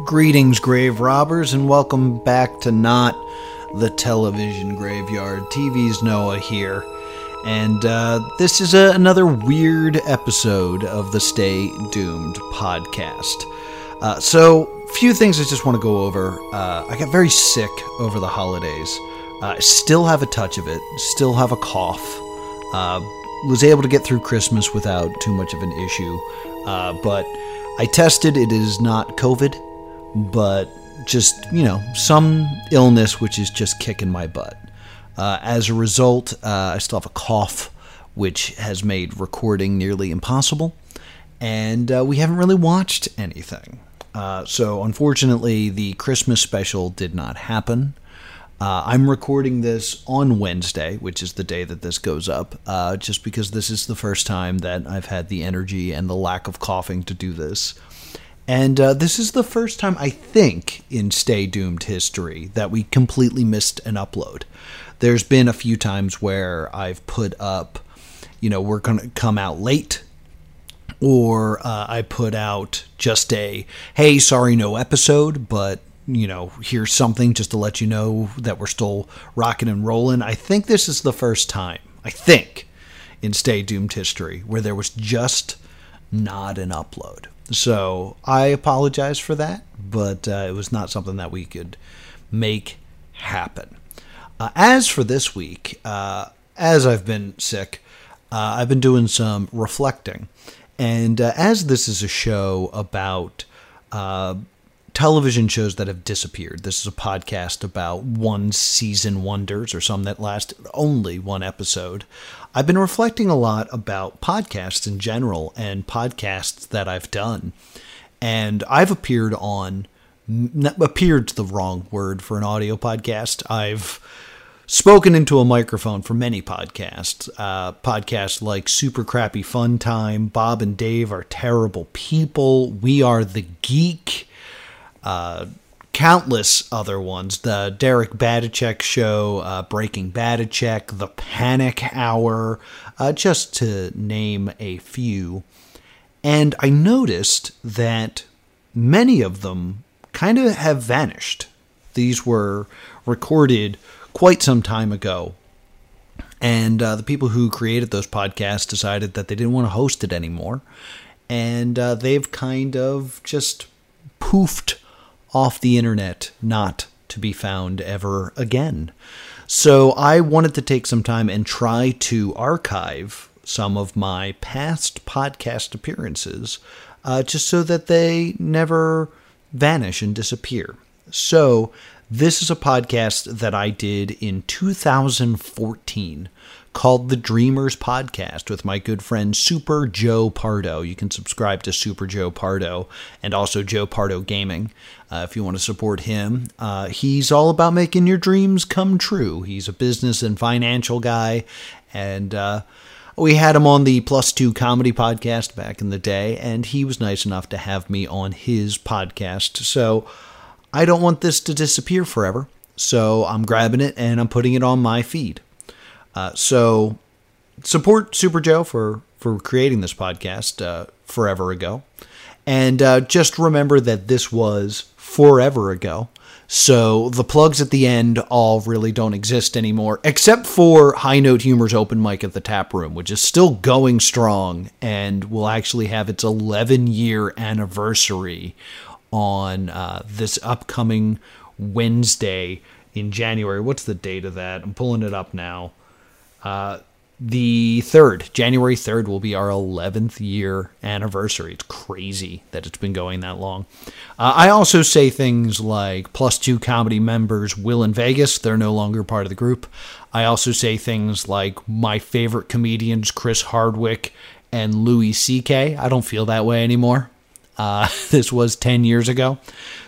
Greetings, grave robbers, and welcome back to Not the Television Graveyard. TV's Noah here, and uh, this is a, another weird episode of the Stay Doomed podcast. Uh, so, few things I just want to go over. Uh, I got very sick over the holidays. I still have a touch of it, still have a cough. Uh, was able to get through Christmas without too much of an issue, uh, but I tested. It is not COVID but just, you know, some illness which is just kicking my butt. Uh, as a result, uh, I still have a cough, which has made recording nearly impossible, and uh, we haven't really watched anything. Uh, so, unfortunately, the Christmas special did not happen. Uh, I'm recording this on Wednesday, which is the day that this goes up, uh, just because this is the first time that I've had the energy and the lack of coughing to do this. And uh, this is the first time, I think, in Stay Doomed history that we completely missed an upload. There's been a few times where I've put up, you know, we're going to come out late, or uh, I put out just a, hey, sorry, no episode, but, you know, here's something just to let you know that we're still rocking and rolling. I think this is the first time, I think, in Stay Doomed history where there was just not an upload. So I apologize for that, but uh, it was not something that we could make happen. Uh, as for this week, uh, as I've been sick, uh, I've been doing some reflecting. And uh, as this is a show about uh, television shows that have disappeared, this is a podcast about one season wonders or some that last only one episode. I've been reflecting a lot about podcasts in general and podcasts that I've done. And I've appeared on, appeared's the wrong word for an audio podcast. I've spoken into a microphone for many podcasts. Uh, podcasts like Super Crappy Fun Time, Bob and Dave are terrible people, We Are the Geek. Countless other ones. The Derek Batacek show, uh, Breaking Batacek, The Panic Hour, uh, just to name a few. And I noticed that many of them kind of have vanished. These were recorded quite some time ago. And uh, the people who created those podcasts decided that they didn't want to host it anymore. And uh, they've kind of just poofed off the internet, not to be found ever again. So I wanted to take some time and try to archive some of my past podcast appearances uh, just so that they never vanish and disappear. So, this is a podcast that I did in 2014 called The Dreamers Podcast with my good friend Super Joe Pardo. You can subscribe to Super Joe Pardo and also Joe Pardo Gaming uh, if you want to support him. Uh, he's all about making your dreams come true. He's a business and financial guy, and uh, we had him on the Plus Two Comedy Podcast back in the day, and he was nice enough to have me on his podcast. So I don't want this to disappear forever. So I'm grabbing it and I'm putting it on my feed. Uh, so support Super Joe for for creating this podcast uh, forever ago, and uh, just remember that this was forever ago. So the plugs at the end all really don't exist anymore, except for High Note Humor's open mic at the Tap Room, which is still going strong and will actually have its 11 year anniversary on uh, this upcoming Wednesday in January. What's the date of that? I'm pulling it up now. Uh, the 3rd, January 3rd, will be our 11th year anniversary. It's crazy that it's been going that long. Uh, I also say things like plus two comedy members, Will and Vegas, they're no longer part of the group. I also say things like my favorite comedians, Chris Hardwick and Louis C.K. I don't feel that way anymore. Uh, this was 10 years ago.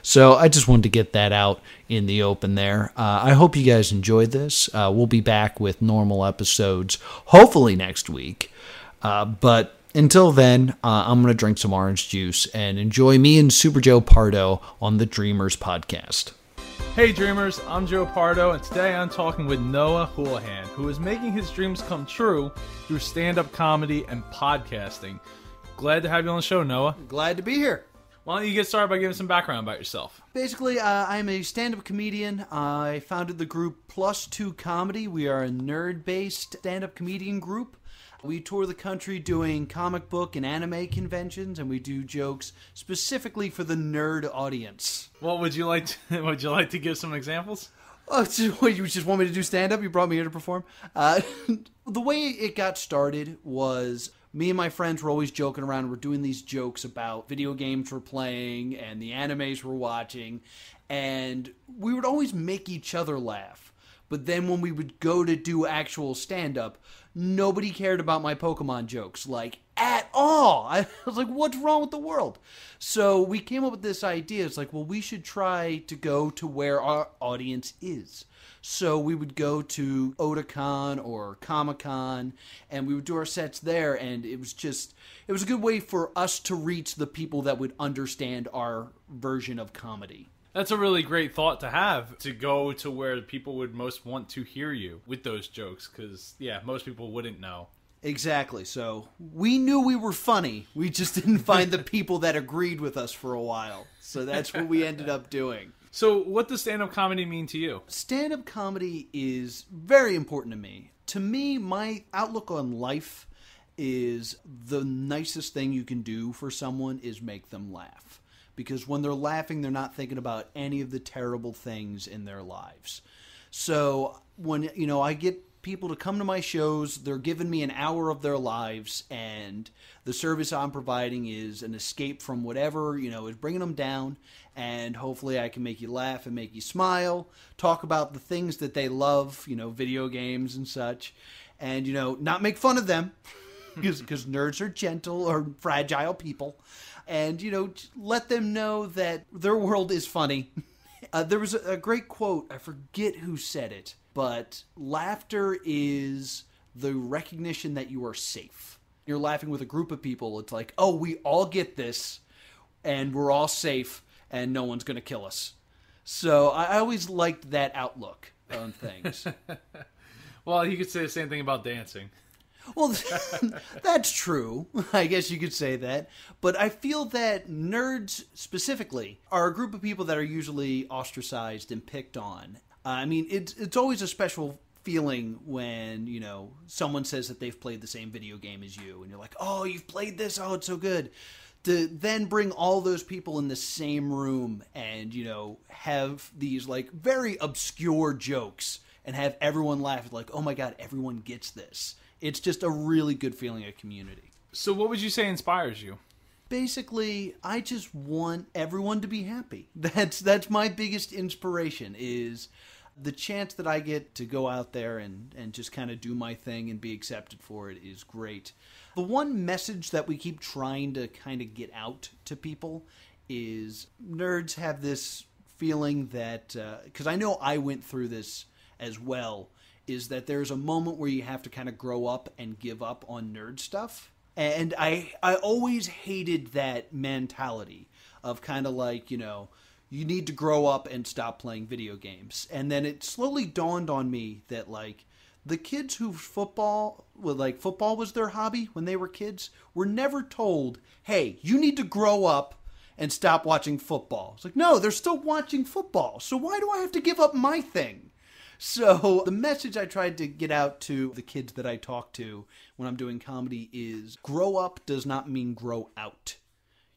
So I just wanted to get that out in the open there. Uh, I hope you guys enjoyed this. Uh, we'll be back with normal episodes hopefully next week. Uh, but until then, uh, I'm going to drink some orange juice and enjoy me and Super Joe Pardo on the Dreamers podcast. Hey Dreamers, I'm Joe Pardo, and today I'm talking with Noah Houlihan, who is making his dreams come true through stand up comedy and podcasting. Glad to have you on the show, Noah. Glad to be here. Why don't you get started by giving some background about yourself? Basically, uh, I'm a stand up comedian. I founded the group Plus Two Comedy. We are a nerd based stand up comedian group. We tour the country doing comic book and anime conventions, and we do jokes specifically for the nerd audience. What would you like to, would you like to give some examples? Oh, so you just want me to do stand up? You brought me here to perform? Uh, the way it got started was me and my friends were always joking around. We're doing these jokes about video games we're playing and the animes we're watching, and we would always make each other laugh. But then when we would go to do actual stand up, nobody cared about my Pokemon jokes, like at all. I was like, what's wrong with the world? So we came up with this idea. It's like, well, we should try to go to where our audience is. So we would go to Otakon or Comic Con and we would do our sets there. And it was just, it was a good way for us to reach the people that would understand our version of comedy. That's a really great thought to have to go to where people would most want to hear you with those jokes because, yeah, most people wouldn't know. Exactly. So we knew we were funny. We just didn't find the people that agreed with us for a while. So that's what we ended up doing. So, what does stand up comedy mean to you? Stand up comedy is very important to me. To me, my outlook on life is the nicest thing you can do for someone is make them laugh. Because when they're laughing, they're not thinking about any of the terrible things in their lives. So, when, you know, I get people to come to my shows. They're giving me an hour of their lives, and the service I'm providing is an escape from whatever, you know, is bringing them down. And hopefully, I can make you laugh and make you smile, talk about the things that they love, you know, video games and such, and, you know, not make fun of them because nerds are gentle or fragile people. And, you know, let them know that their world is funny. Uh, there was a, a great quote, I forget who said it but laughter is the recognition that you are safe. You're laughing with a group of people. It's like, oh, we all get this, and we're all safe, and no one's going to kill us. So I always liked that outlook on things. well, you could say the same thing about dancing. Well, that's true. I guess you could say that. But I feel that nerds specifically are a group of people that are usually ostracized and picked on. Uh, I mean, it's it's always a special feeling when you know someone says that they've played the same video game as you, and you're like, "Oh, you've played this? Oh, it's so good." To then bring all those people in the same room and you know have these like very obscure jokes and have everyone laugh like, "Oh my god, everyone gets this." It's just a really good feeling of community. So, what would you say inspires you? basically i just want everyone to be happy that's that's my biggest inspiration is the chance that I get to go out there and, and just kind of do my thing and be accepted for it is great. The one message that we keep trying to kind of get out to people is nerds have this feeling that, because uh, I know I went through this as well, is that there's a moment where you have to kind of grow up and give up on nerd stuff. And I, I always hated that mentality of kind of like, you know, you need to grow up and stop playing video games. And then it slowly dawned on me that like the kids who football well, like football was their hobby when they were kids were never told, "Hey, you need to grow up and stop watching football." It's like, "No, they're still watching football. So why do I have to give up my thing?" So, the message I tried to get out to the kids that I talk to when I'm doing comedy is grow up does not mean grow out.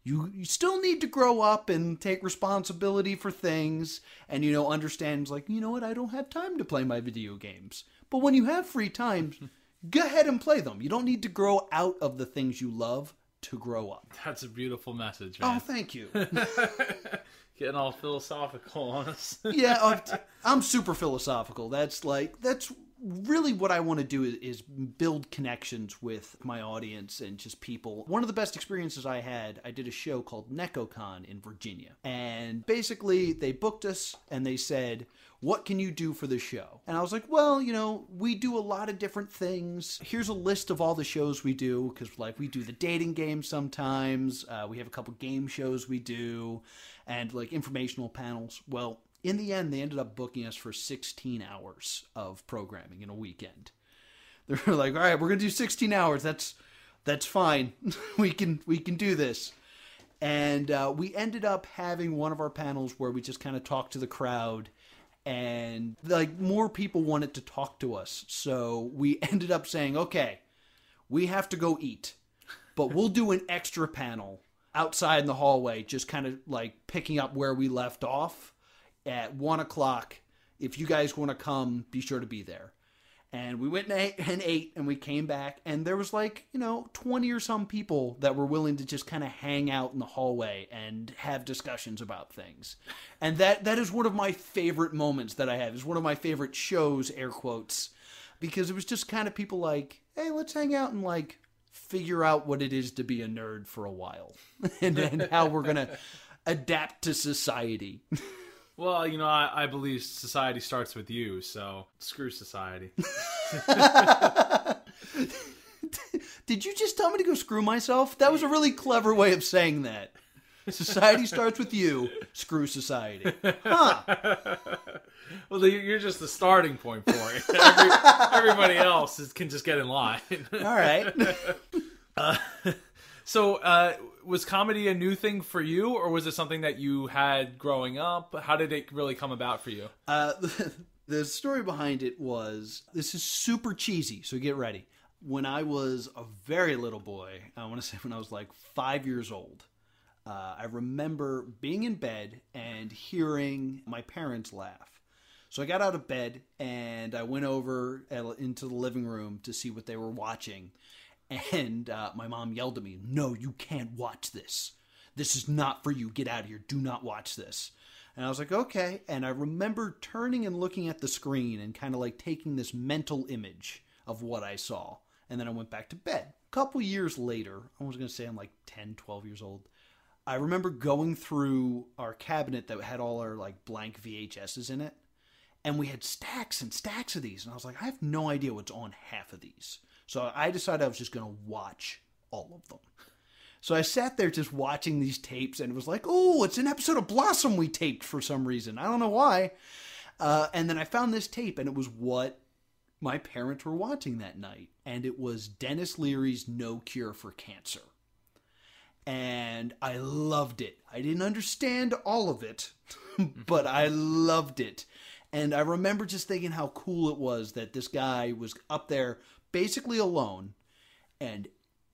You, you still need to grow up and take responsibility for things and you know understand like you know what? I don't have time to play my video games. But when you have free time go ahead and play them. You don't need to grow out of the things you love to grow up. That's a beautiful message man. oh thank you. Getting all philosophical on us. Yeah i'm super philosophical. That's like that's really what I want to do is, is, build connections with my audience and just people. One of the best experiences I had, I did a show called Nekocon in Virginia. And basically, they booked us and they said, what can you do for the show? And I was like, well, you know, we do a lot of different things. Here's a list of all the shows we do because, like, we do the dating game sometimes. Uh, we have a couple game shows we do, and like informational panels. Well, in the end, they ended up booking us for 16 hours of programming in a weekend. They're like, "All right, we're gonna do 16 hours. That's that's fine. we can we can do this." And uh, we ended up having one of our panels where we just kind of talked to the crowd and like more people wanted to talk to us. So we ended up saying, okay, we have to go eat, but we'll do an extra panel outside in the hallway, just kind of like picking up where we left off at one o'clock. If you guys want to come, be sure to be there. And we went and ate, and we came back, and there was like you know twenty or some people that were willing to just kind of hang out in the hallway and have discussions about things, and that that is one of my favorite moments that I have. Is one of my favorite shows, air quotes, because it was just kind of people like, hey, let's hang out and like figure out what it is to be a nerd for a while, and, and how we're gonna adapt to society. Well, you know, I, I believe society starts with you, so screw society. Did you just tell me to go screw myself? That was a really clever way of saying that. Society starts with you. Screw society. Huh. well, you're just the starting point for it. Every, everybody else is, can just get in line. All right. Uh, so, uh, was comedy a new thing for you, or was it something that you had growing up? How did it really come about for you? Uh, the, story behind it was this is super cheesy, so get ready. When I was a very little boy, I want to say when I was like five years old, uh, I remember being in bed and hearing my parents laugh. So I got out of bed and I went over into the living room to see what they were watching. And uh, my mom yelled at me, No, you can't watch this. This is not for you. Get out of here. Do not watch this. And I was like, Okay. And I remember turning and looking at the screen and kind of like taking this mental image of what I saw. And then I went back to bed. A couple years later, I was going to say I'm like 10, 12 years old. I remember going through our cabinet that had all our like blank VHSs in it. And we had stacks and stacks of these. And I was like, I have no idea what's on half of these. So I decided I was just going to watch all of them. So I sat there just watching these tapes and it was like, oh, it's an episode of Blossom we taped for some reason. I don't know why. Uh, and then I found this tape and it was what my parents were watching that night. And it was Denis Leary's No Cure for Cancer. And I loved it. I didn't understand all of it, but I loved it. And I remember just thinking how cool it was that this guy was up there basically alone, and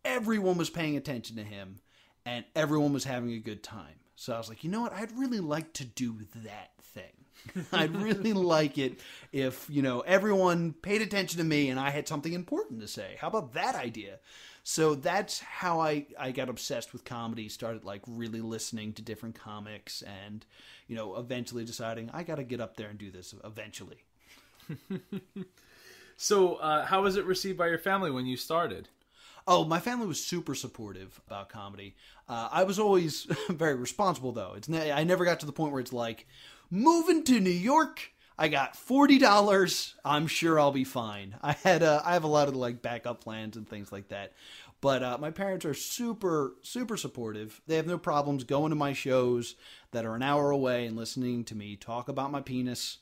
everyone was paying attention to him, and everyone was having a good time. So I was like, you know what? I'd really like to do that thing. I'd really like it if, you know, everyone paid attention to me and I had something important to say. How about that idea? So that's how I, I got obsessed with comedy, started like really listening to different comics and, you know, eventually deciding I got to get up there and do this eventually. So, uh, how was it received by your family when you started? Oh, my family was super supportive about comedy. Uh, I was always very responsible, though. It's ne- I never got to the point where it's like, moving to New York. I got forty dollars. I'm sure I'll be fine. I had uh, I have a lot of like backup plans and things like that. But uh, my parents are super super supportive. They have no problems going to my shows that are an hour away and listening to me talk about my penis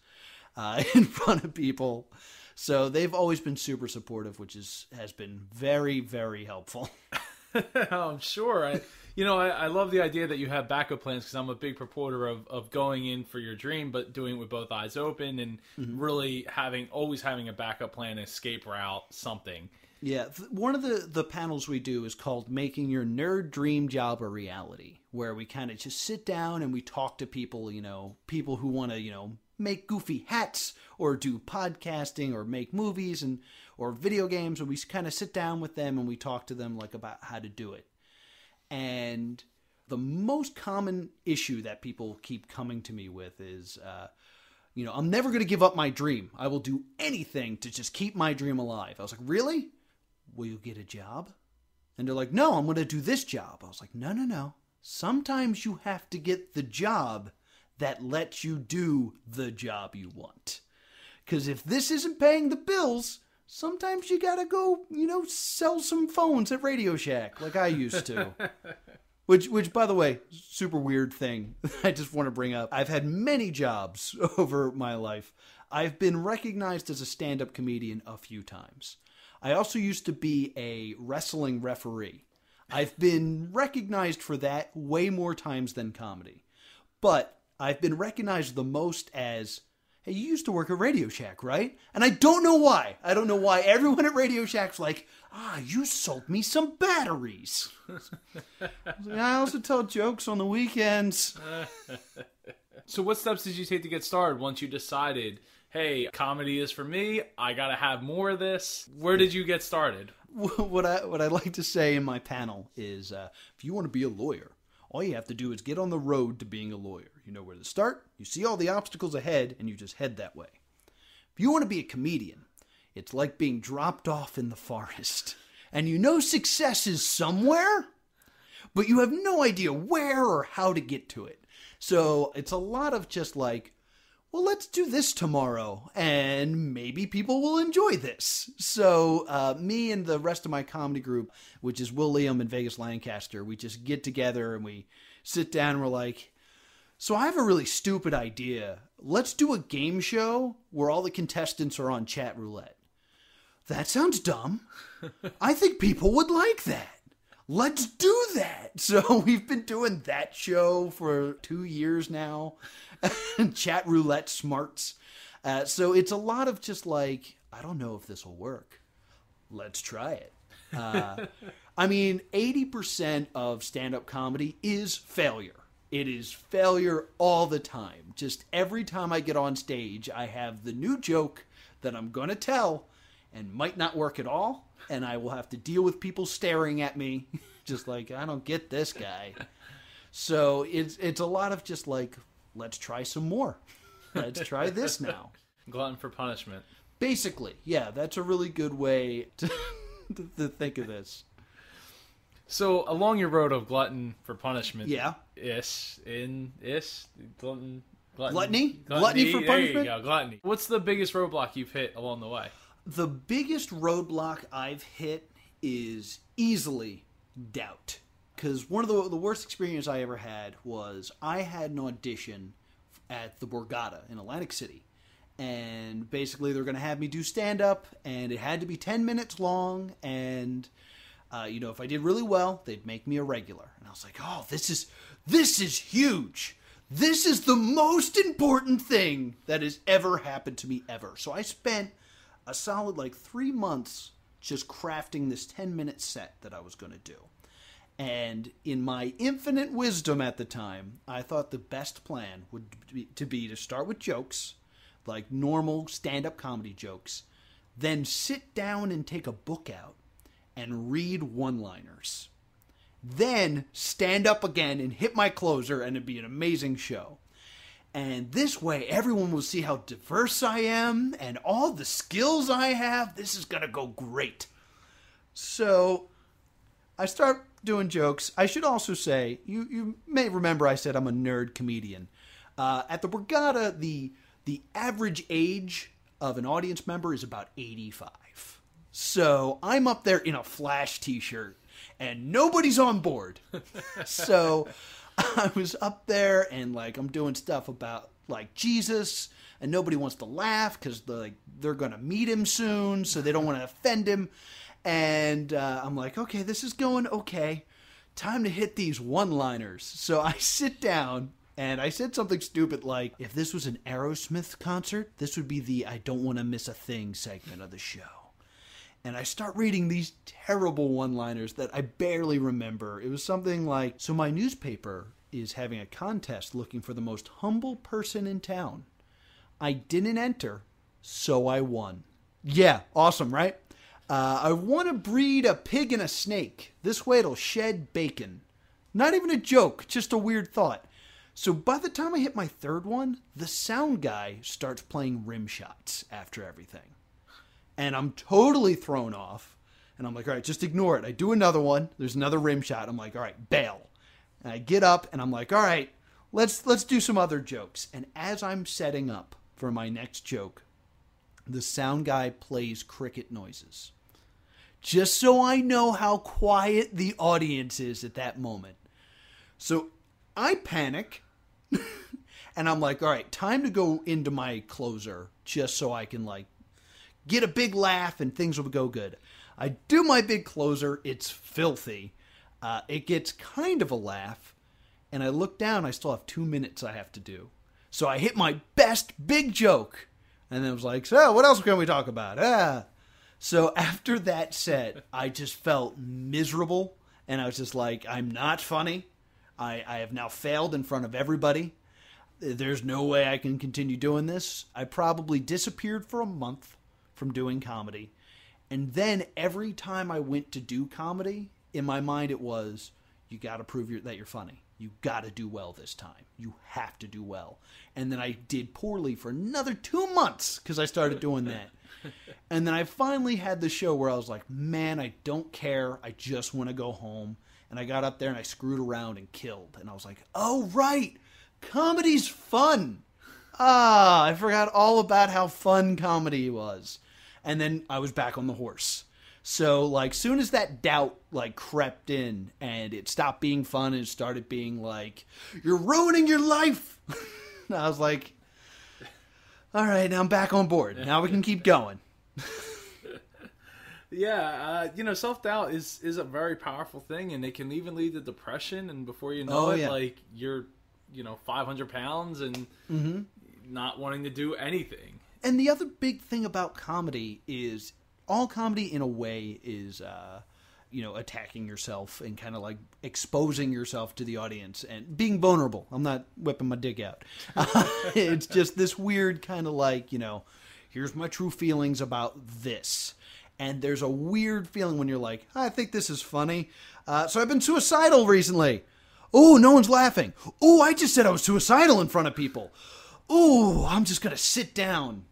uh, in front of people. So they've always been super supportive, which is has been very very helpful. I'm sure. I, you know, I, I, love the idea that you have backup plans because I'm a big purporter of, of going in for your dream, but doing it with both eyes open and mm-hmm. really having always having a backup plan, escape route, something. Yeah, one of the the panels we do is called "Making Your Nerd Dream Job a Reality," where we kind of just sit down and we talk to people, you know, people who want to, you know, make goofy hats or do podcasting or make movies and or video games and we kind of sit down with them and we talk to them like about how to do it. And the most common issue that people keep coming to me with is uh, you know i'm never going to give up my dream. I will do anything to just keep my dream alive. I was like really? Will you get a job? And they're like no i'm going to do this job. I was like no no no. Sometimes you have to get the job that lets you do the job you want. Because if this isn't paying the bills, sometimes you gotta go, you know, sell some phones at Radio Shack like I used to. which, which, by the way, super weird thing I just want to bring up. I've had many jobs over my life. I've been recognized as a stand up comedian a few times. I also used to be a wrestling referee. I've been recognized for that way more times than comedy. But I've been recognized the most as, hey, you used to work at Radio Shack, right? And I don't know why. I don't know why everyone at Radio Shack's like, ah, you sold me some batteries. I also tell jokes on the weekends. So, what steps did you take to get started once you decided, hey, comedy is for me? I gotta have more of this. Where did you get started? what I what I like to say in my panel is, uh, if you want to be a lawyer, all you have to do is get on the road to being a lawyer. You know where to start. You see all the obstacles ahead, and you just head that way. If you want to be a comedian, it's like being dropped off in the forest, and you know success is somewhere, but you have no idea where or how to get to it. So it's a lot of just like well, let's do this tomorrow, and maybe people will enjoy this. So, uh, me and the rest of my comedy group, which is Will Liam and Vegas Lancaster, we just get together and we sit down and we're like, so I have a really stupid idea. Let's do a game show where all the contestants are on chat roulette. That sounds dumb. I think people would like that. Let's do that. So we've been doing that show for two years now. chat roulette smarts. Uh, so it's a lot of just like, I don't know if this will work. Let's try it. Uh, I mean, 80% of stand up comedy is failure. It is failure all the time. Just every time I get on stage, I have the new joke that I'm going to tell and might not work at all. And I will have to deal with people staring at me, just like, I don't get this guy. So it's, it's a lot of just like, let's try some more. Let's try this now. Glutton for punishment. Basically, yeah, that's a really good way to, to think of this. So along your road of glutton for punishment, yeah, ish in ish glutton, glutton gluttony, gluttony, gluttony for punishment. There you go, gluttony. What's the biggest roadblock you've hit along the way? The biggest roadblock I've hit is easily doubt because one of the, the worst experiences I ever had was I had an audition at the Borgata in Atlantic City. And basically, they're going to have me do stand up, and it had to be 10 minutes long. And, uh, you know, if I did really well, they'd make me a regular. And I was like, oh, this is, this is huge. This is the most important thing that has ever happened to me ever. So I spent a solid like three months just crafting this 10 minute set that I was going to do. And in my infinite wisdom at the time, I thought the best plan would be to be to start with jokes, like normal stand up comedy jokes, then sit down and take a book out and read one liners. Then stand up again and hit my closer, and it'd be an amazing show. And this way, everyone will see how diverse I am and all the skills I have. This is going to go great. So I start doing jokes. I should also say, you, you may remember I said I'm a nerd comedian. Uh, at the Borgata, the the average age of an audience member is about 85. So I'm up there in a Flash T-shirt, and nobody's on board. so I was up there, and like I'm doing stuff about like Jesus, and nobody wants to laugh because like they're gonna meet him soon, so they don't want to offend him. And uh, I'm like, okay, this is going okay. Time to hit these one liners. So I sit down and I said something stupid like, if this was an Aerosmith concert, this would be the I don't want to miss a thing segment of the show. And I start reading these terrible one liners that I barely remember. It was something like So my newspaper is having a contest looking for the most humble person in town. I didn't enter, so I won. Yeah, awesome, right? Uh, I want to breed a pig and a snake. This way it'll shed bacon. Not even a joke, just a weird thought. So by the time I hit my third one, the sound guy starts playing rim shots after everything. And I'm totally thrown off. And I'm like, all right, just ignore it. I do another one. There's another rim shot. I'm like, all right, bail. And I get up and I'm like, all right, let's let's do some other jokes. And as I'm setting up for my next joke, the sound guy plays cricket noises just so I know how quiet the audience is at that moment. So I panic and I'm like, all right, time to go into my closer just so I can like get a big laugh and things will go good. I do my big closer, it's filthy. Uh, it gets kind of a laugh, and I look down. I still have two minutes I have to do, so I hit my best big joke, and then I was like, "So, what else can we talk about?" Ah. So after that set, I just felt miserable, and I was just like, "I'm not funny. I, I have now failed in front of everybody. There's no way I can continue doing this." I probably disappeared for a month from doing comedy. And then every time I went to do comedy, in my mind it was, you got to prove you're, that you're funny. You got to do well this time. You have to do well. And then I did poorly for another two months because I started doing that. and then I finally had the show where I was like, man, I don't care. I just want to go home. And I got up there and I screwed around and killed. And I was like, oh, right. Comedy's fun. Ah, I forgot all about how fun comedy was and then I was back on the horse. So like soon as that doubt like crept in and it stopped being fun and started being like you're ruining your life. I was like all right, now I'm back on board. Now we can keep going. yeah, uh, you know, self doubt is is a very powerful thing, and it can even lead to depression. And before you know Oh, it, yeah. like you're, you know, 500 pounds and Mm-hmm. not wanting to do anything. And the other big thing about comedy is all comedy, in a way, is uh, you know attacking yourself and kind of like exposing yourself to the audience and being vulnerable. I'm not whipping my dick out. it's just this weird kind of like you know, here's my true feelings about this. And there's a weird feeling when you're like, I think this is funny. Uh, so I've been suicidal recently. Oh, no one's laughing. Oh, I just said I was suicidal in front of people. oh I'm just gonna sit down.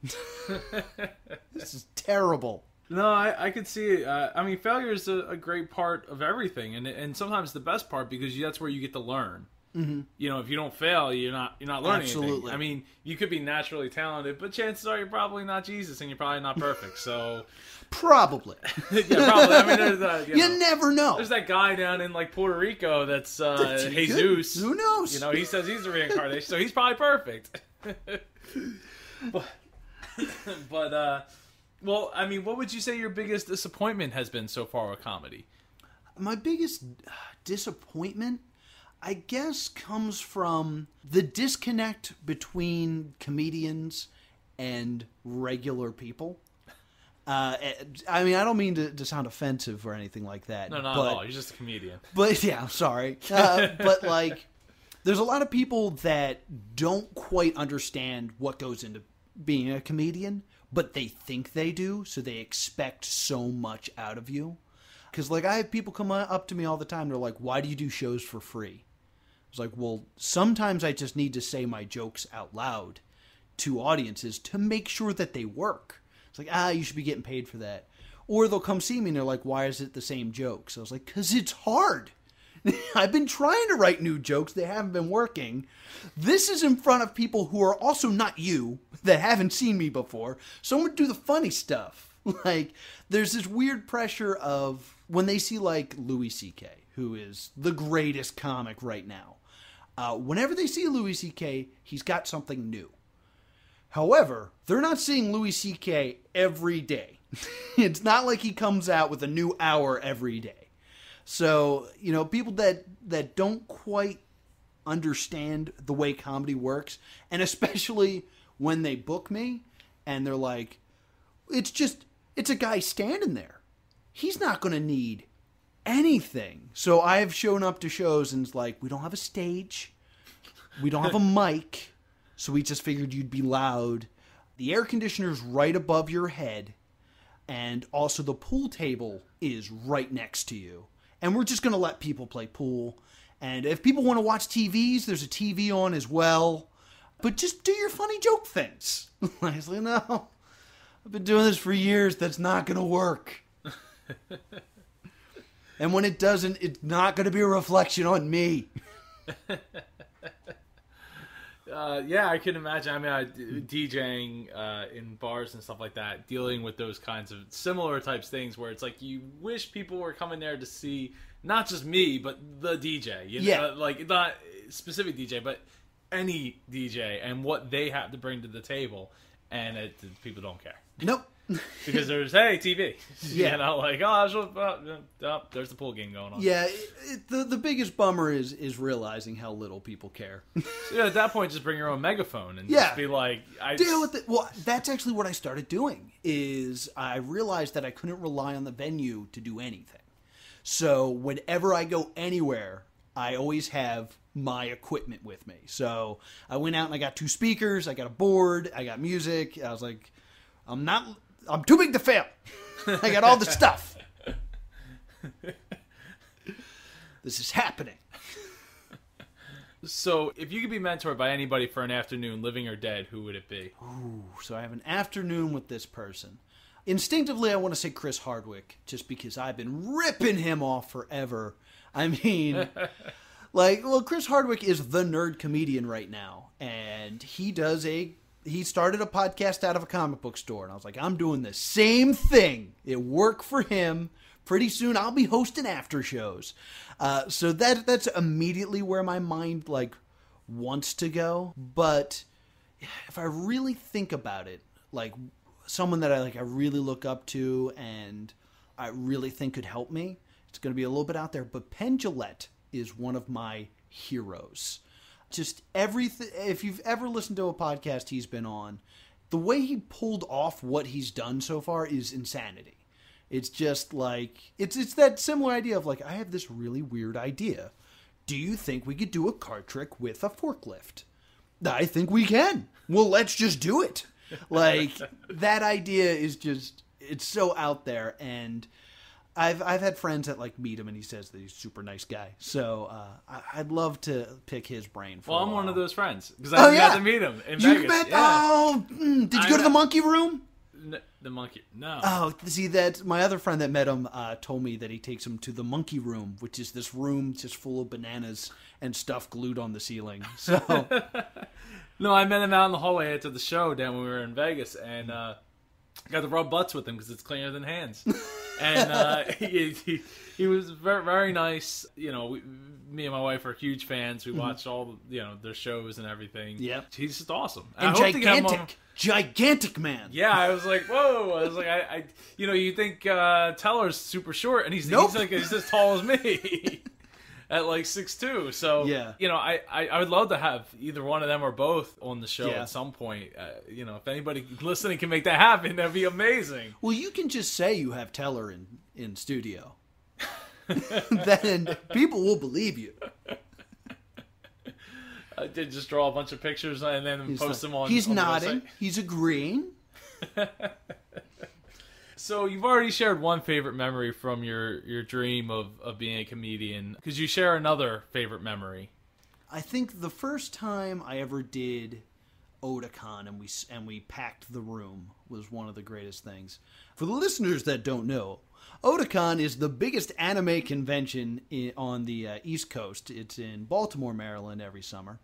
this is terrible. No, I, I could see. Uh, I mean, failure is a, a great part of everything, and and sometimes the best part because that's where you get to learn. Mm-hmm. You know, if you don't fail, you're not you're not learning. anything. Absolutely. I mean, you could be naturally talented, but chances are you're probably not Jesus, and you're probably not perfect. So, Probably. yeah, probably. I mean, uh, you You know, never know. there's that guy down in like Puerto Rico that's uh, That's Jesus. Who knows? You know, he says he's a reincarnation, so he's probably perfect. but, but uh, well, I mean, what would you say your biggest disappointment has been so far with comedy? my biggest uh, disappointment, I guess, comes from the disconnect between comedians and regular people. Uh, I mean, I don't mean to, to sound offensive or anything like that. No, not but, at all. You're just a comedian. But yeah, I'm sorry. Uh, but like, there's a lot of people that don't quite understand what goes into being a comedian, but they think they do, so they expect so much out of you. Because like, I have people come up to me all the time. They're like, "Why do you do shows for free?" I was like, "Well, sometimes I just need to say my jokes out loud to audiences to make sure that they work." It's like, ah, you should be getting paid for that. Or they'll come see me and they're like, why is it the same jokes? I was like, because it's hard. I've been trying to write new jokes, they haven't been working. This is in front of people who are also not you, that haven't seen me before. So I'm to do the funny stuff. Like, there's this weird pressure of when they see, like, Louis C.K., who is the greatest comic right now. Uh, whenever they see Louis C.K., he's got something new. However, they're not seeing Louis C.K. every day. it's not like he comes out with a new hour every day. So, you know, people that that don't quite understand the way comedy works, and especially when they book me and they're like, it's just it's a guy standing there. He's not going to need anything. So I've shown up to shows and it's like, we don't have a stage. We don't have a mic. So we just figured you'd be loud. The air conditioner's right above your head. And also the pool table is right next to you. And we're just going to let people play pool. And if people want to watch TVs, there's a TV on as well. But just do your funny joke things. Was no, I've been doing this for years. That's not going to work. and when it doesn't, it's not going to be a reflection on me. Uh, yeah, I can imagine. I mean, I, DJing uh, in bars and stuff like that, dealing with those kinds of similar types things, where it's like you wish people were coming there to see not just me, but the DJ. You know, Yeah. like not specific DJ, but any DJ and what they have to bring to the table, and it, people don't care. Nope. Because there's hey TV. Yeah. you know, like oh, there's, uh, uh, there's the pool game going on. Yeah, it, it- the the biggest bummer is is realizing how little people care. So, yeah, at that point, just bring your own megaphone and Yeah. just be like, I deal with it. Well, that's actually what I started doing. Is I realized that I couldn't rely on the venue to do anything. So whenever I go anywhere, I always have my equipment with me. So I went out and I got two speakers, I got a board, I got music. I was like, I'm not, I'm too big to fail. I got all the stuff. this is happening. So, if you could be mentored by anybody for an afternoon, living or dead, who would it be? So I have an afternoon with this person. Instinctively, I want to say Chris Hardwick, just because I've been ripping him off forever. I mean, like, well, Chris Hardwick is the nerd comedian right now, and he does a. He started a podcast out of a comic book store, and I was like, I'm doing the same thing. It worked for him. Pretty soon, I'll be hosting after shows. Uh, so that that's immediately where my mind like wants to go. But if I really think about it, like someone that I like I really look up to and I really think could help me, it's going to be a little bit out there, but Penn Jillette is one of my heroes. Just everything if you've ever listened to a podcast he's been on, the way he pulled off what he's done so far is insanity. It's just like it's it's that similar idea of like I have this really weird idea. Do you think we could do a card trick with a forklift? I think we can. Well, let's just do it. Like that idea is just it's so out there and I've I've had friends that like meet him and he says that he's a super nice guy. So uh, I, I'd love to pick his brain. For Well, I'm one of those friends because Oh I yeah, got to meet him in you Vegas. met? Yeah. Oh, mm, did you I go to the monkey room? N- the monkey. No. Oh, see that my other friend that met him uh, told me that he takes him to the monkey room, which is this room just full of bananas and stuff glued on the ceiling. So No, I met him out in the hallway after the show down when we were in Vegas, and uh, got to rub butts with him because it's cleaner than hands. and uh, he, he he was very very nice. You know, we, me and my wife are huge fans. We watched all the, you know their shows and everything. Mm-hmm. Yep. he's just awesome. and I hope to get gigantic, gigantic man. Yeah, I was like, whoa! I was like, I, I you know, you think uh, Teller's super short, and he's Nope. he's like he's as tall as me. At like six two, so Yeah. you know, I, I I would love to have either one of them or both on the show Yeah. at some point. Uh, you know, if anybody listening can make that happen, that'd be amazing. Well, you can just say you have Teller in in studio. then people will believe you. I did just draw a bunch of pictures and then He's, post like- them on. he's on nodding. He's agreeing. So you've already shared one favorite memory from your your dream of of being a comedian. Could you share another favorite memory? I think the first time I ever did Otakon and we and we packed the room was one of the greatest things. For the listeners that don't know, Otakon is the biggest anime convention in, on the uh, East Coast. It's in Baltimore, Maryland, every summer,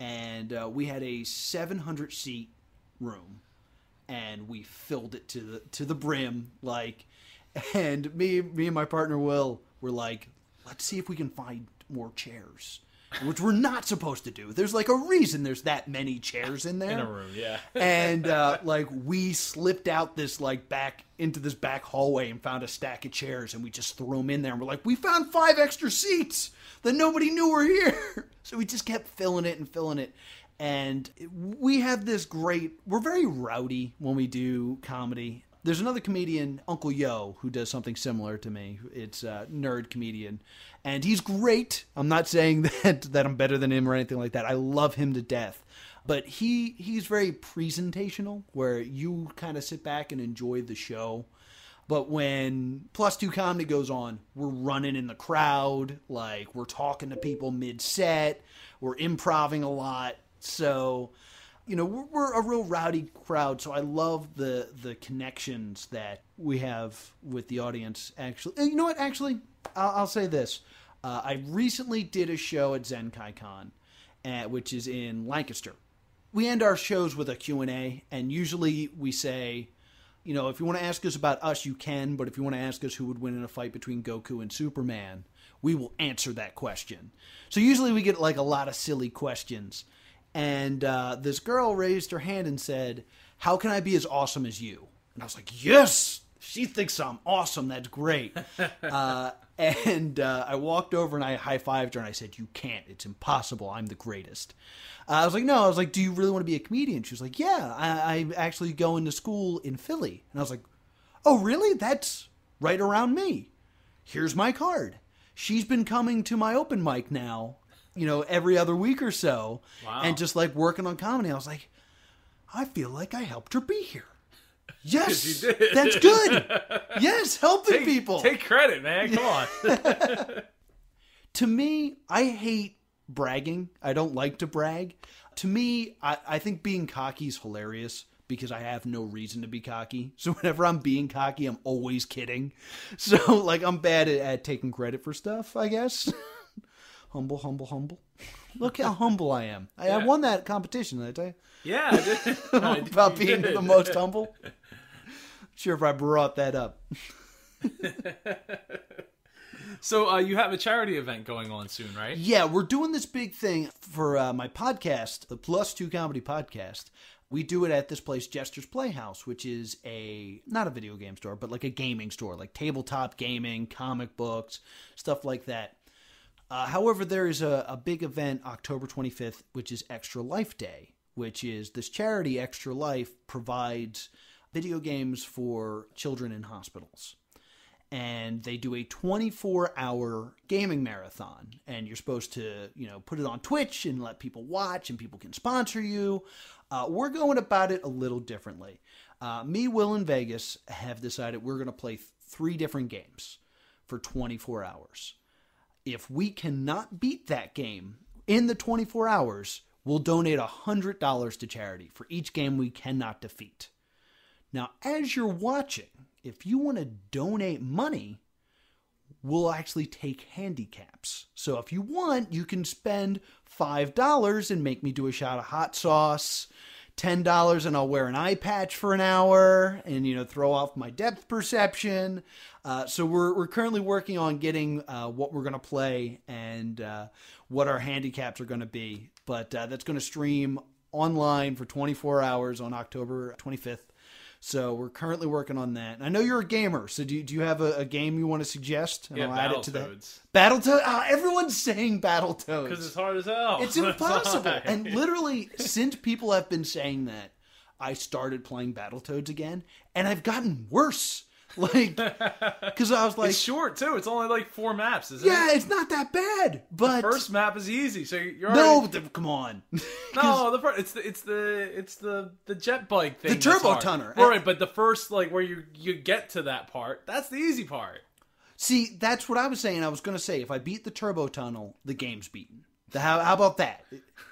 and uh, we had a 700 seat room, and we filled it to the to the brim, like. And me, me and my partner Will were like, let's see if we can find more chairs, which we're not supposed to do. There's like a reason there's that many chairs in there In a room, yeah. and uh, like we slipped out this like back into this back hallway and found a stack of chairs and we just threw them in there and we're like we found five extra seats that nobody knew were here so we just kept filling it and filling it and we have this great we're very rowdy when we do comedy. There's another comedian uncle yo who does something similar to me. It's a nerd comedian. And he's great. I'm not saying that that i'm better than him or anything like that. I love him to death. But he he's very presentational where you kind of sit back and enjoy the show. But when plus two comedy goes on we're running in the crowd like we're talking to people mid-set we're improving a lot so you know we're, we're a real rowdy crowd so i love the the connections that we have with the audience actually. And you know what? Actually i'll, I'll say this. Uh, i recently did a show at Zenkaikon uh, which is in lancaster. We end our shows with a q&a and usually we say you know if you want to ask us about us you can but if you want to ask us who would win in a fight between goku and superman we will answer that question. So usually we get like a lot of silly questions and uh, this girl raised her hand and said how can i be as awesome as you And I was like, yes, she thinks I'm awesome. That's great. uh, and uh, I walked over and I high fived her and I said, You can't. It's impossible. I'm the greatest. Uh, I was like, No. I was like, Do you really want to be a comedian? She was like, Yeah. I, I'm actually going to school in Philly. And I was like, Oh, really? That's right around me. Here's my card. She's been coming to my open mic now, you know, every other week or so, Wow. and just like working on comedy. I was like, I feel like I helped her be here. Yes, that's good. Yes, helping Take, people. take credit, man. Come on. to me, I hate bragging. I don't like to brag. To me, I, I think being cocky is hilarious because I have no reason to be cocky. So whenever I'm being cocky, I'm always kidding. So like I'm bad at, at taking credit for stuff, I guess. Humble, humble, humble. Look how humble I am. I, I won that competition, did I tell you? yeah. I did. I did- About being the most humble. Sure if I brought that up. So uh, you have a charity event going on soon, right? Yeah, we're doing this big thing for uh, my podcast, the Plus Two Comedy Podcast. We do it at this place, Jester's Playhouse, which is a not a video game store, but like a gaming store, like tabletop gaming, comic books, stuff like that. Uh, however, there is a, a big event October 25th, which is Extra Life Day, which is this charity, Extra Life, provides video games for children in hospitals. And they do a 24 hour gaming marathon. And you're supposed to you know put it on twitch and let people watch and people can sponsor you. Uh, we're going about it a little differently. Uh, me will and vegas have decided we're going to play th- three different games for 24 hours if we cannot beat that game in the 24 hours we'll donate $100 to charity for each game we cannot defeat now, as you're watching, if you want to donate money, we'll actually take handicaps. So if you want, you can spend $5 and make me do a shot of hot sauce, $10 and I'll wear an eye patch for an hour and, you know, throw off my depth perception. Uh, so we're, we're currently working on getting uh, what we're going to play and uh, what our handicaps are going to be. But uh, that's going to stream online for 24 hours on October 25th. So we're currently working on that. And I know you're a gamer, so do you, do you have a, a game you want to suggest? And Yeah, I'll add it to that. Battletoads. Oh, everyone's saying Because Battletoads. it's hard as hell. It's impossible. and literally, since people have been saying that, I started playing Battletoads again, and I've gotten worse. Like, because I was like, it's short too. It's only like four maps, isn't yeah, it? it's not that bad. But First map is easy, so you're no, already, th- come on. no. The first, it's the it's the it's the the jet bike thing. The turbo tunnel. right? But the first like where you you get to that part, that's the easy part. See, that's what I was saying. I was going to say if I beat the turbo tunnel, the game's beaten. The, how, how about that?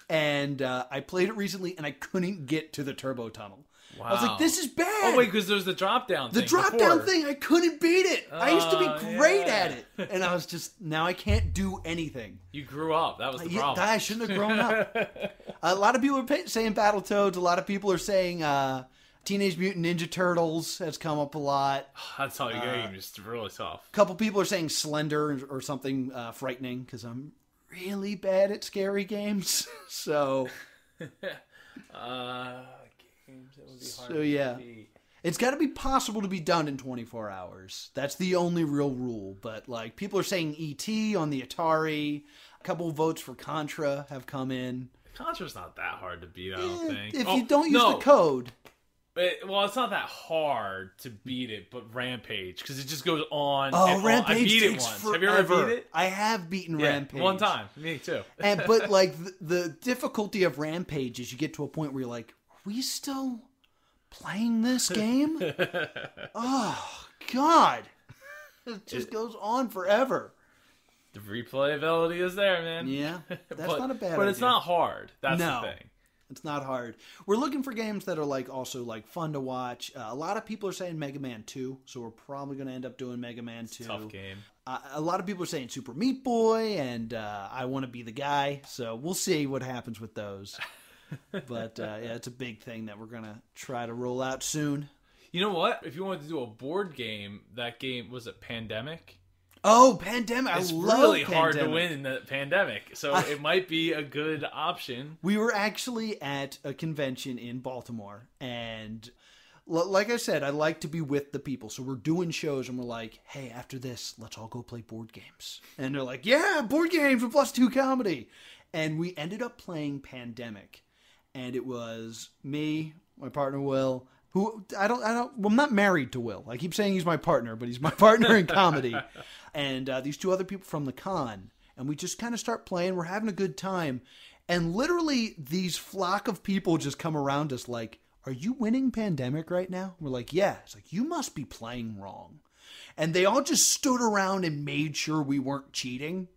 And uh, I played it recently, and I couldn't get to the turbo tunnel. I was like, "This is bad." Oh wait, because there's the drop down. the drop down thing, I couldn't beat it. I used to be Oh, great yeah. at it, and I was just now I can't do anything. You grew up. That was the Yeah, problem. I shouldn't have grown up. a lot of people are saying Battletoads. A lot of people are saying uh, Teenage Mutant Ninja Turtles has come up a lot. That's how you Uh, game is really tough. A couple people are saying Slender or, something uh, frightening because I'm really bad at scary games. so Uh, games that would be hard. So, yeah. it's got to be possible to be done in 24 hours. That's the only real rule. But like people are saying ET on the Atari. A couple of votes for Contra have come in. Contra's not that hard to beat. I don't Eh, think. If Oh, you don't use no. the code, It- well, it's not that hard to beat it, but Rampage because it just goes on. oh, and on. Rampage I beat takes it once. forever. Have you ever beat it? I have beaten Yeah, Rampage one time. Me too. and but like the, the difficulty of Rampage is you get to a point where you're like, are we still playing this game? oh God, it just goes on forever. the replayability is there, man. Yeah, that's but, not a bad. But it's not hard. That's No. the thing. It's not hard. We're looking for games that are like also like fun to watch. Uh, a lot of people are saying Mega Man 2, so we're probably going to end up doing Mega Man 2. Tough game. Uh, a lot of people are saying Super Meat Boy and uh, I Want to Be the Guy, so we'll see what happens with those. But uh, yeah, it's a big thing that we're going to try to roll out soon. You know what? If you wanted to do a board game, that game was it Pandemic. Oh, Pandemic. It's I love really hard to win in the pandemic, so it might be a good option. We were actually at a convention in Baltimore, and L- like I said, I like to be with the people. So we're doing shows and we're like, hey, after this, let's all go play board games. And they're like, yeah, board games with plus two comedy. And we ended up playing Pandemic. And it was me, my partner Will, who I don't, I don't, well, I'm not married to Will. I keep saying he's my partner, but he's my partner in comedy. and uh, these two other people from the con. And we just kind of start playing. We're having a good time. And literally, these flock of people just come around us like, Are you winning Pandemic right now? We're like, Yeah. It's like, You must be playing wrong. And they all just stood around and made sure we weren't cheating.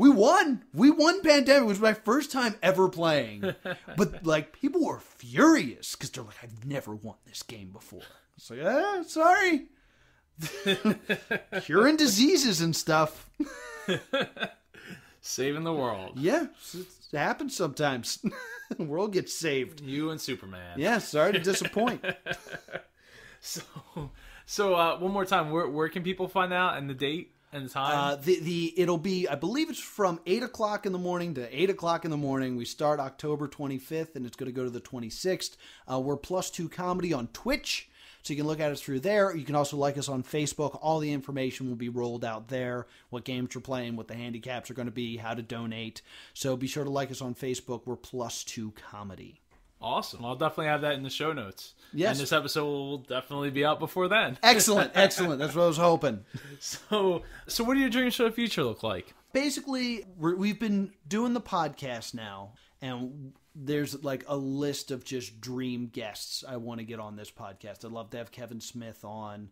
We won. We won Pandemic. It was my first time ever playing. but like, people were furious because they're like, I've never won this game before. It's like, ah, sorry. Curing diseases and stuff. Saving the world. Yeah, it happens sometimes. the world gets saved. You and Superman. Yeah, sorry to disappoint. So, so uh, one more time, where where can people find out and the date and the time? Uh, the the it'll be I believe it's from eight o'clock in the morning to eight o'clock in the morning. We start October twenty fifth, and it's going to go to the twenty sixth. Uh, we're plus two comedy on Twitch. So you can look at us through there. You can also like us on Facebook. All the information will be rolled out there. What games we're playing, what the handicaps are going to be, how to donate. So be sure to like us on Facebook. We're plus two comedy. Awesome. I'll definitely have that in the show notes. Yes. And this episode will definitely be out before then. Excellent, excellent. That's what I was hoping. So, so what do your dreams for the future look like? basically we're, we've been doing the podcast now and there's like a list of just dream guests i want to get on this podcast i'd love to have kevin smith on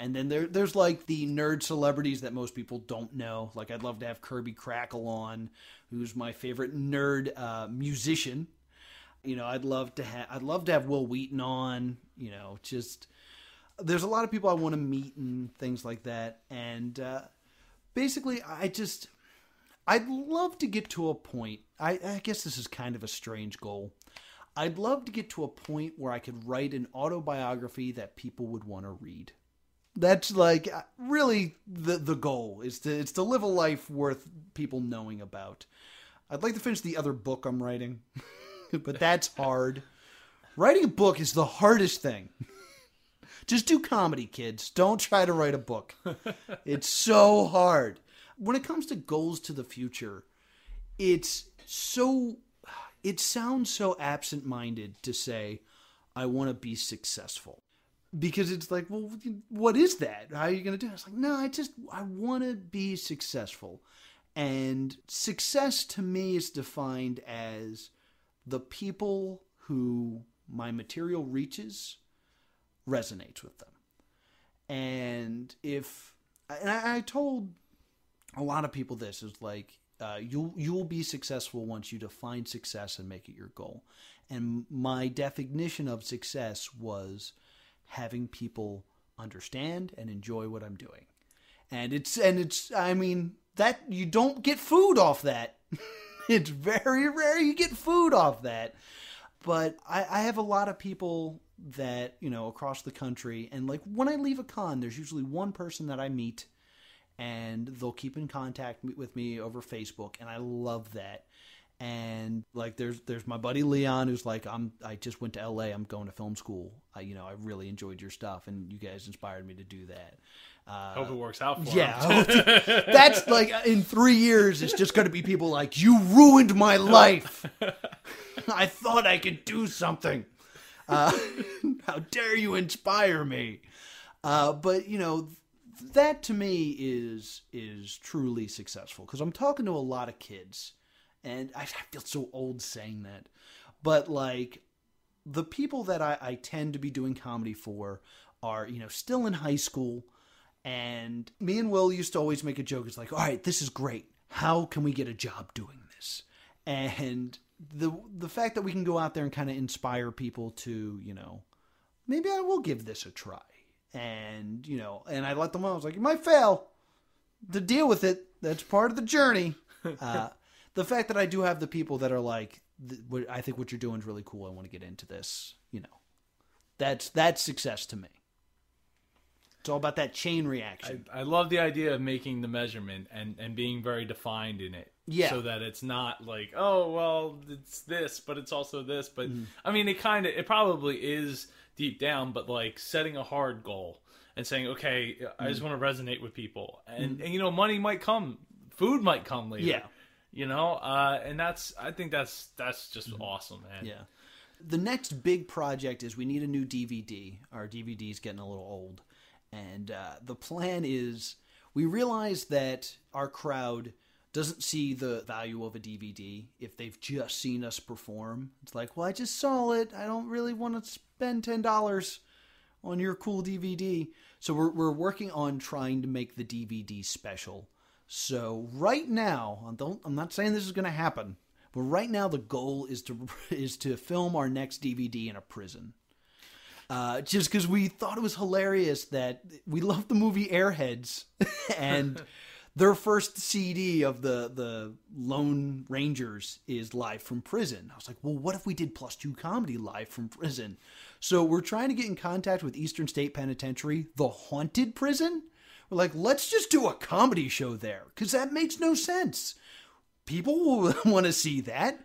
and then there, there's like the nerd celebrities that most people don't know like i'd love to have Kirby Krackle on who's my favorite nerd uh, musician you know i'd love to have i'd love to have Wil Wheaton on you know just there's a lot of people i want to meet and things like that and uh, basically i just i'd love to get to a point I, I guess this is kind of a strange goal. I'd love to get to a point where i could write an autobiography that people would want to read. That's like uh, really the the goal is to it's to live a life worth people knowing about. I'd like to finish the other book i'm writing but that's hard writing a book is the hardest thing just do comedy, kids. Don't try to write a book. it's so hard. When it comes to goals to the future, it's so it sounds so absent-minded to say I want to be successful. Because it's like, well, what is that? How are you going to do it? It's like, no, I just I want to be successful. And success to me is defined as the people who my material reaches resonates with them. And if and I, I told a lot of people this is like uh, you'll you'll be successful once you define success and make it your goal. And my definition of success was having people understand and enjoy what I'm doing. And it's and it's I mean that you don't get food off that. it's very rare you get food off that. But I, I have a lot of people that you know across the country and like when i leave a con there's usually one person that i meet and they'll keep in contact with me over facebook and i love that. And like there's there's my buddy leon who's like i'm i just went to la i'm going to film school. I, you know i really enjoyed your stuff and you guys inspired me to do that uh, Hope it works out for yeah, him. that's like in three years, it's just going to be people like, you ruined my life. I thought I could do something. Uh, how dare you inspire me? Uh, but you know, that to me is is truly successful because I'm talking to a lot of kids, and I, I feel so old saying that, but like the people that I, I tend to be doing comedy for are you know still in high school and me and Will used to always make a joke. It's like, all right, this is great. How can we get a job doing this? And the the fact that we can go out there and kind of inspire people to, you know, maybe I will give this a try. And, you know, and I let them know. I was like, you might fail. To deal with it, that's part of the journey. Uh, the fact that I do have the people that are like, I think what you're doing is really cool. I want to get into this. You know, that's that's success to me. It's all about that chain reaction. I, I love the idea of making the measurement and, and being very defined in it. Yeah. So that it's not like, oh well, it's this, but it's also this. But mm-hmm. I mean, it kind of, it probably is deep down, but like setting a hard goal and saying, okay, I mm-hmm. just want to resonate with people, and, mm-hmm. and you know, money might come, food might come later. Yeah. You know, uh, and that's, I think that's that's just awesome, man. Yeah. The next big project is we need a new DVD. Our DVD's getting a little old. And uh, the plan is we realize that our crowd doesn't see the value of a DVD if they've just seen us perform. It's like, well, I just saw it. I don't really want to spend $10 on your cool DVD. So we're, we're working on trying to make the DVD special. So right now, I don't, I'm not saying this is going to happen, but right now the goal is to is to film our next DVD in a prison. Uh, just because we thought it was hilarious that we loved the movie Airheads, and their first CD of the the Lone Rangers is live from prison. I was like, well, what if we did plus two comedy live from prison? So we're trying to get in contact with Eastern State Penitentiary, the haunted prison. We're like, let's just do a comedy show there because that makes no sense. People will want to see that.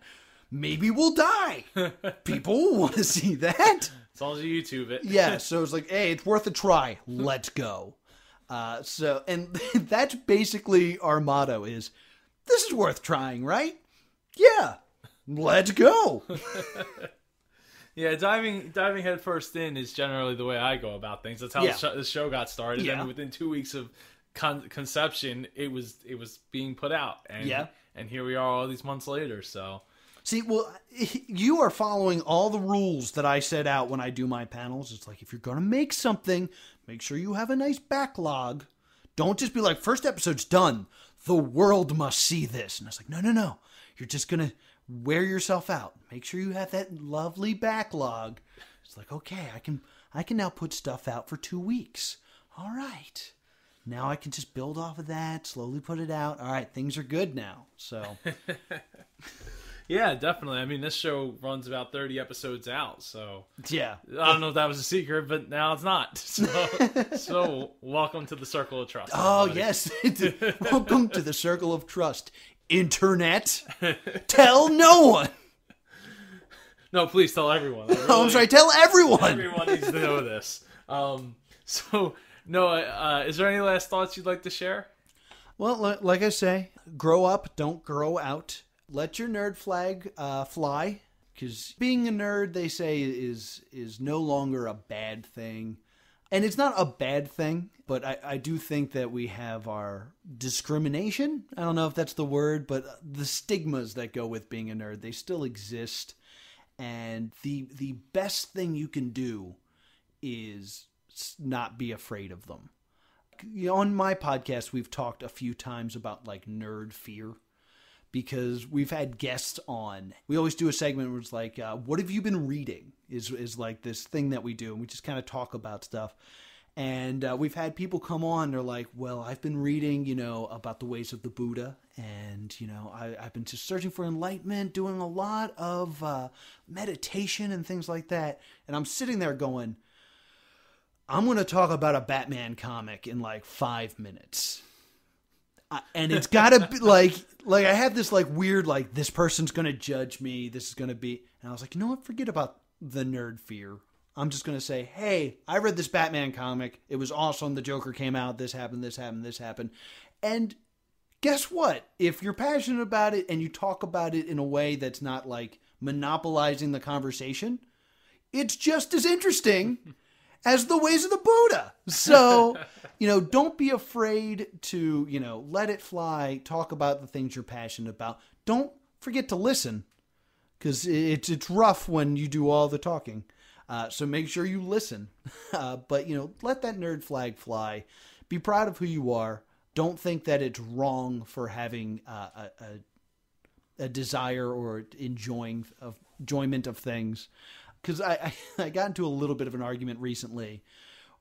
Maybe we'll die. People will want to see that. As long as you YouTube it. Yeah, so it's like, hey, it's worth a try. Let's go. Uh, so, and that's basically our motto: is this is worth trying, right? Yeah, let's go. Yeah, diving diving headfirst in is generally the way I go about things. That's how Yeah. the, show, the show got started. Yeah. And within two weeks of con- conception, it was it was being put out. And, Yeah. And here we are, all these months later. So See, well, you are following all the rules that I set out when I do my panels. It's like if you're going to make something, make sure you have a nice backlog. Don't just be like, first episode's done. The world must see this. And it's like, no, no, no. You're just going to wear yourself out. Make sure you have that lovely backlog. It's like, okay, I can I can now put stuff out for 2 weeks. All right. Now I can just build off of that, slowly put it out. All right, things are good now. So, yeah, definitely. I mean, this show runs about thirty episodes out. So yeah. I don't know if that was a secret, but now it's not. So so welcome to the circle of trust. Oh, everybody. yes. Welcome to the circle of trust. Internet, tell no one. No, please tell everyone. I Oh, I'm sorry, tell everyone. Everyone needs to know this. Um, so, Noah, uh, is there any last thoughts you'd like to share? Well, like I say, grow up, don't grow out. Let your nerd flag uh, fly, because being a nerd, they say, is is no longer a bad thing, and it's not a bad thing. But I, I do think that we have our discrimination. I don't know if that's the word, but the stigmas that go with being a nerd, they still exist. And the the best thing you can do is not be afraid of them on my podcast we've talked a few times about like nerd fear because we've had guests on. We always do a segment where it's like uh, what have you been reading is is like this thing that we do and we just kind of talk about stuff. And uh, we've had people come on they're like well i've been reading you know about the ways of the buddha and you know I, i've been just searching for enlightenment doing a lot of uh, meditation and things like that. And i'm sitting there going I'm going to talk about a Batman comic in like five minutes. And it's got to be like, like I have this like weird, like this person's going to judge me. This is going to be, and I was like, you know what? Forget about the nerd fear. I'm just going to say, hey, I read this Batman comic. It was awesome. The Joker came out. This happened. This happened. This happened. And guess what? If you're passionate about it and you talk about it in a way that's not like monopolizing the conversation, it's just as interesting as the ways of the Buddha. So, you know, don't be afraid to, you know, let it fly, talk about the things you're passionate about. Don't forget to listen because it's it's rough when you do all the talking. Uh, so make sure you listen. Uh, but you know, let that nerd flag fly. Be proud of who you are. Don't think that it's wrong for having uh, a, a a desire or enjoying of enjoyment of things. Because I, I I got into a little bit of an argument recently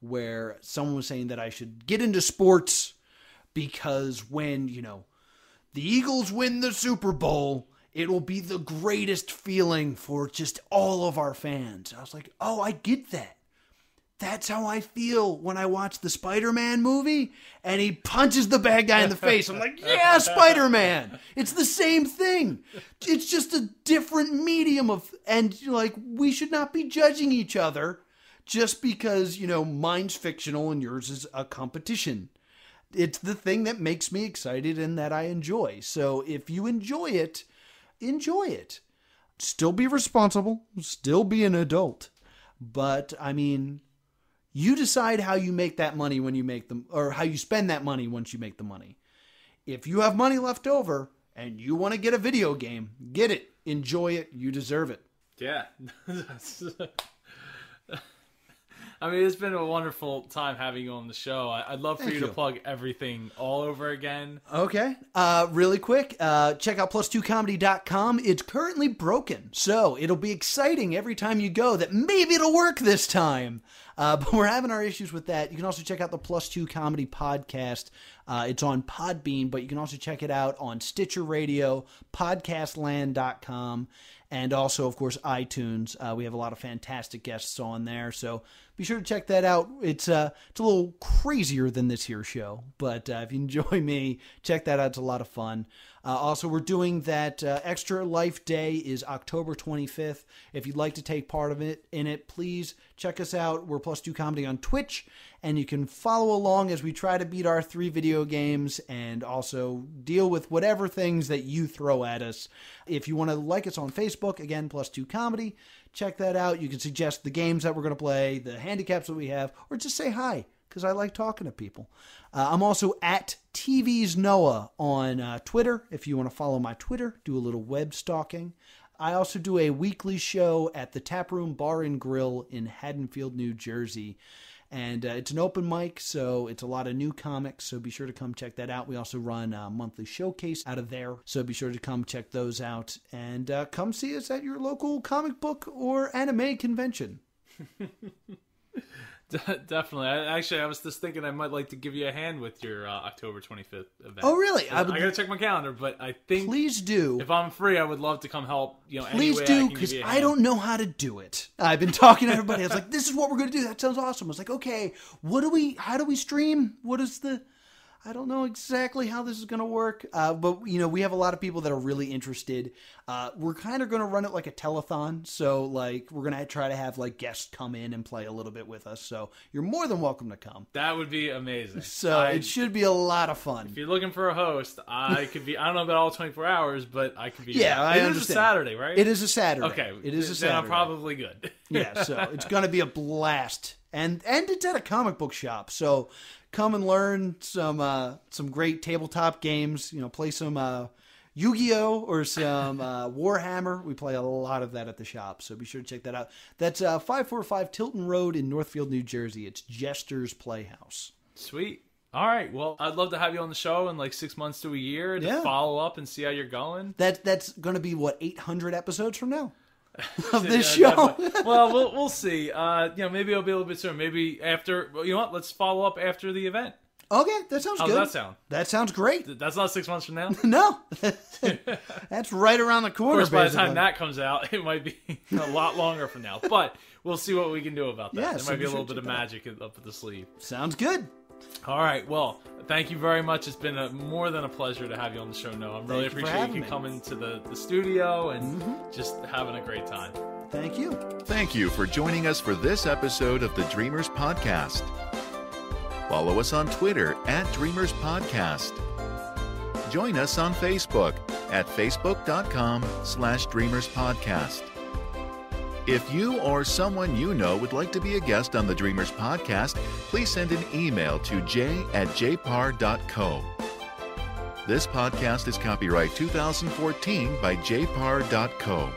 where someone was saying that I should get into sports because when you know the Eagles win the Super Bowl, it will be the greatest feeling for just all of our fans. I was like, oh, I get that. That's how I feel when I watch the Spider Man movie and he punches the bad guy in the face. I'm like, yeah, Spider Man. It's the same thing. It's just a different medium of, and like, we should not be judging each other just because, you know, mine's fictional and yours is a competition. It's the thing that makes me excited and that I enjoy. So if you enjoy it, enjoy it. Still be responsible, still be an adult. But I mean, you decide how you make that money when you make them, or how you spend that money once you make the money. If you have money left over and you want to get a video game, get it. Enjoy it. You deserve it. Yeah. I mean, it's been a wonderful time having you on the show. I, would love for you, you, to plug everything all over again. Okay. Uh, really quick, uh, check out plus2comedy.com. It's currently broken, so it'll be exciting every time you go that maybe it'll work this time. Uh, but we're having our issues with that. You can also check out the Plus Two Comedy Podcast. Uh, it's on Podbean, but you can also check it out on Stitcher Radio, podcastland.com, and also, of course, iTunes. Uh, we have a lot of fantastic guests on there, so be sure to check that out. It's uh, it's a little crazier than this here show, but uh, if you enjoy me, check that out. It's a lot of fun. Uh, also, we're doing that uh, Extra Life Day is October 25th. If you'd like to take part of it in it, please check us out. We're Plus Two Comedy on Twitch, and you can follow along as we try to beat our three video games and also deal with whatever things that you throw at us. If you want to like us on Facebook, again, Plus Two Comedy, check that out. You can suggest the games that we're going to play, the handicaps that we have, or just say hi because I like talking to people. Uh, I'm also at TV's Noah on uh, Twitter. If you want to follow my Twitter, do a little web stalking. I also do a weekly show at the Taproom Bar and Grill in Haddonfield, New Jersey. And uh, it's an open mic, so it's a lot of new comics. So be sure to come check that out. We also run a monthly showcase out of there, so be sure to come check those out and uh, come see us at your local comic book or anime convention. Definitely. I, actually, I was just thinking I might like to give you a hand with your uh, October 25th event. Oh, really? I, would, I, gotta check my calendar, but I think please do. If I'm free, I would love to come help. You know, please do because I, I, don't know how to do it. I've been talking to everybody. I was like, "This is what we're gonna do." That sounds awesome. I was like, "Okay, what do we? How do we stream? What is the?" I don't know exactly how this is going to work, uh, but you know we have a lot of people that are really interested. Uh, we're kind of going to run it like a telethon, so like we're going to try to have like guests come in and play a little bit with us. So you're more than welcome to come. That would be amazing. So I, it should be a lot of fun. If you're looking for a host, I could be. I don't know about all 24 hours, but I could be. Yeah, I it understand. It is a Saturday, right? It is a Saturday. Okay, it is a Saturday. I'm probably good. yeah, so it's going to be a blast and and it's at a comic book shop. So come and learn some uh, some great tabletop games. You know, play some uh, Yu-Gi-Oh or some uh, Warhammer. We play a lot of that at the shop, so be sure to check that out. That's uh, five four five Tilton Road in Northfield, New Jersey. It's Jester's Playhouse. Sweet. All right. Well, I'd love to have you on the show in like six months to a year to yeah. follow up and see how you're going. That that's going to be what 800 episodes from now. of this yeah, show. well, we'll we'll see. Uh, you know, maybe it'll be a little bit soon. Maybe after. You know what? Let's follow up after the event. Okay, that sounds How good. Does that sound? That sounds great. That's not six months from now. no, that's right around the corner. Of course, by the time that comes out, it might be a lot longer from now. But we'll see what we can do about that. Yeah, there so might be a little bit of magic up the sleeve. Sounds good. All right. Well, thank you very much. It's been a, more than a pleasure to have you on the show, Noah. I'm really appreciate you coming to the, the studio and mm-hmm. just having a great time. Thank you. Thank you for joining us for this episode of the Dreamers Podcast. Follow us on Twitter at Dreamers Podcast. Join us on Facebook at facebook.com slash Dreamers Podcast. If you or someone you know would like to be a guest on the Dreamers podcast, please send an email to j at jpar.co. This podcast is copyright 2014 by jpar.co.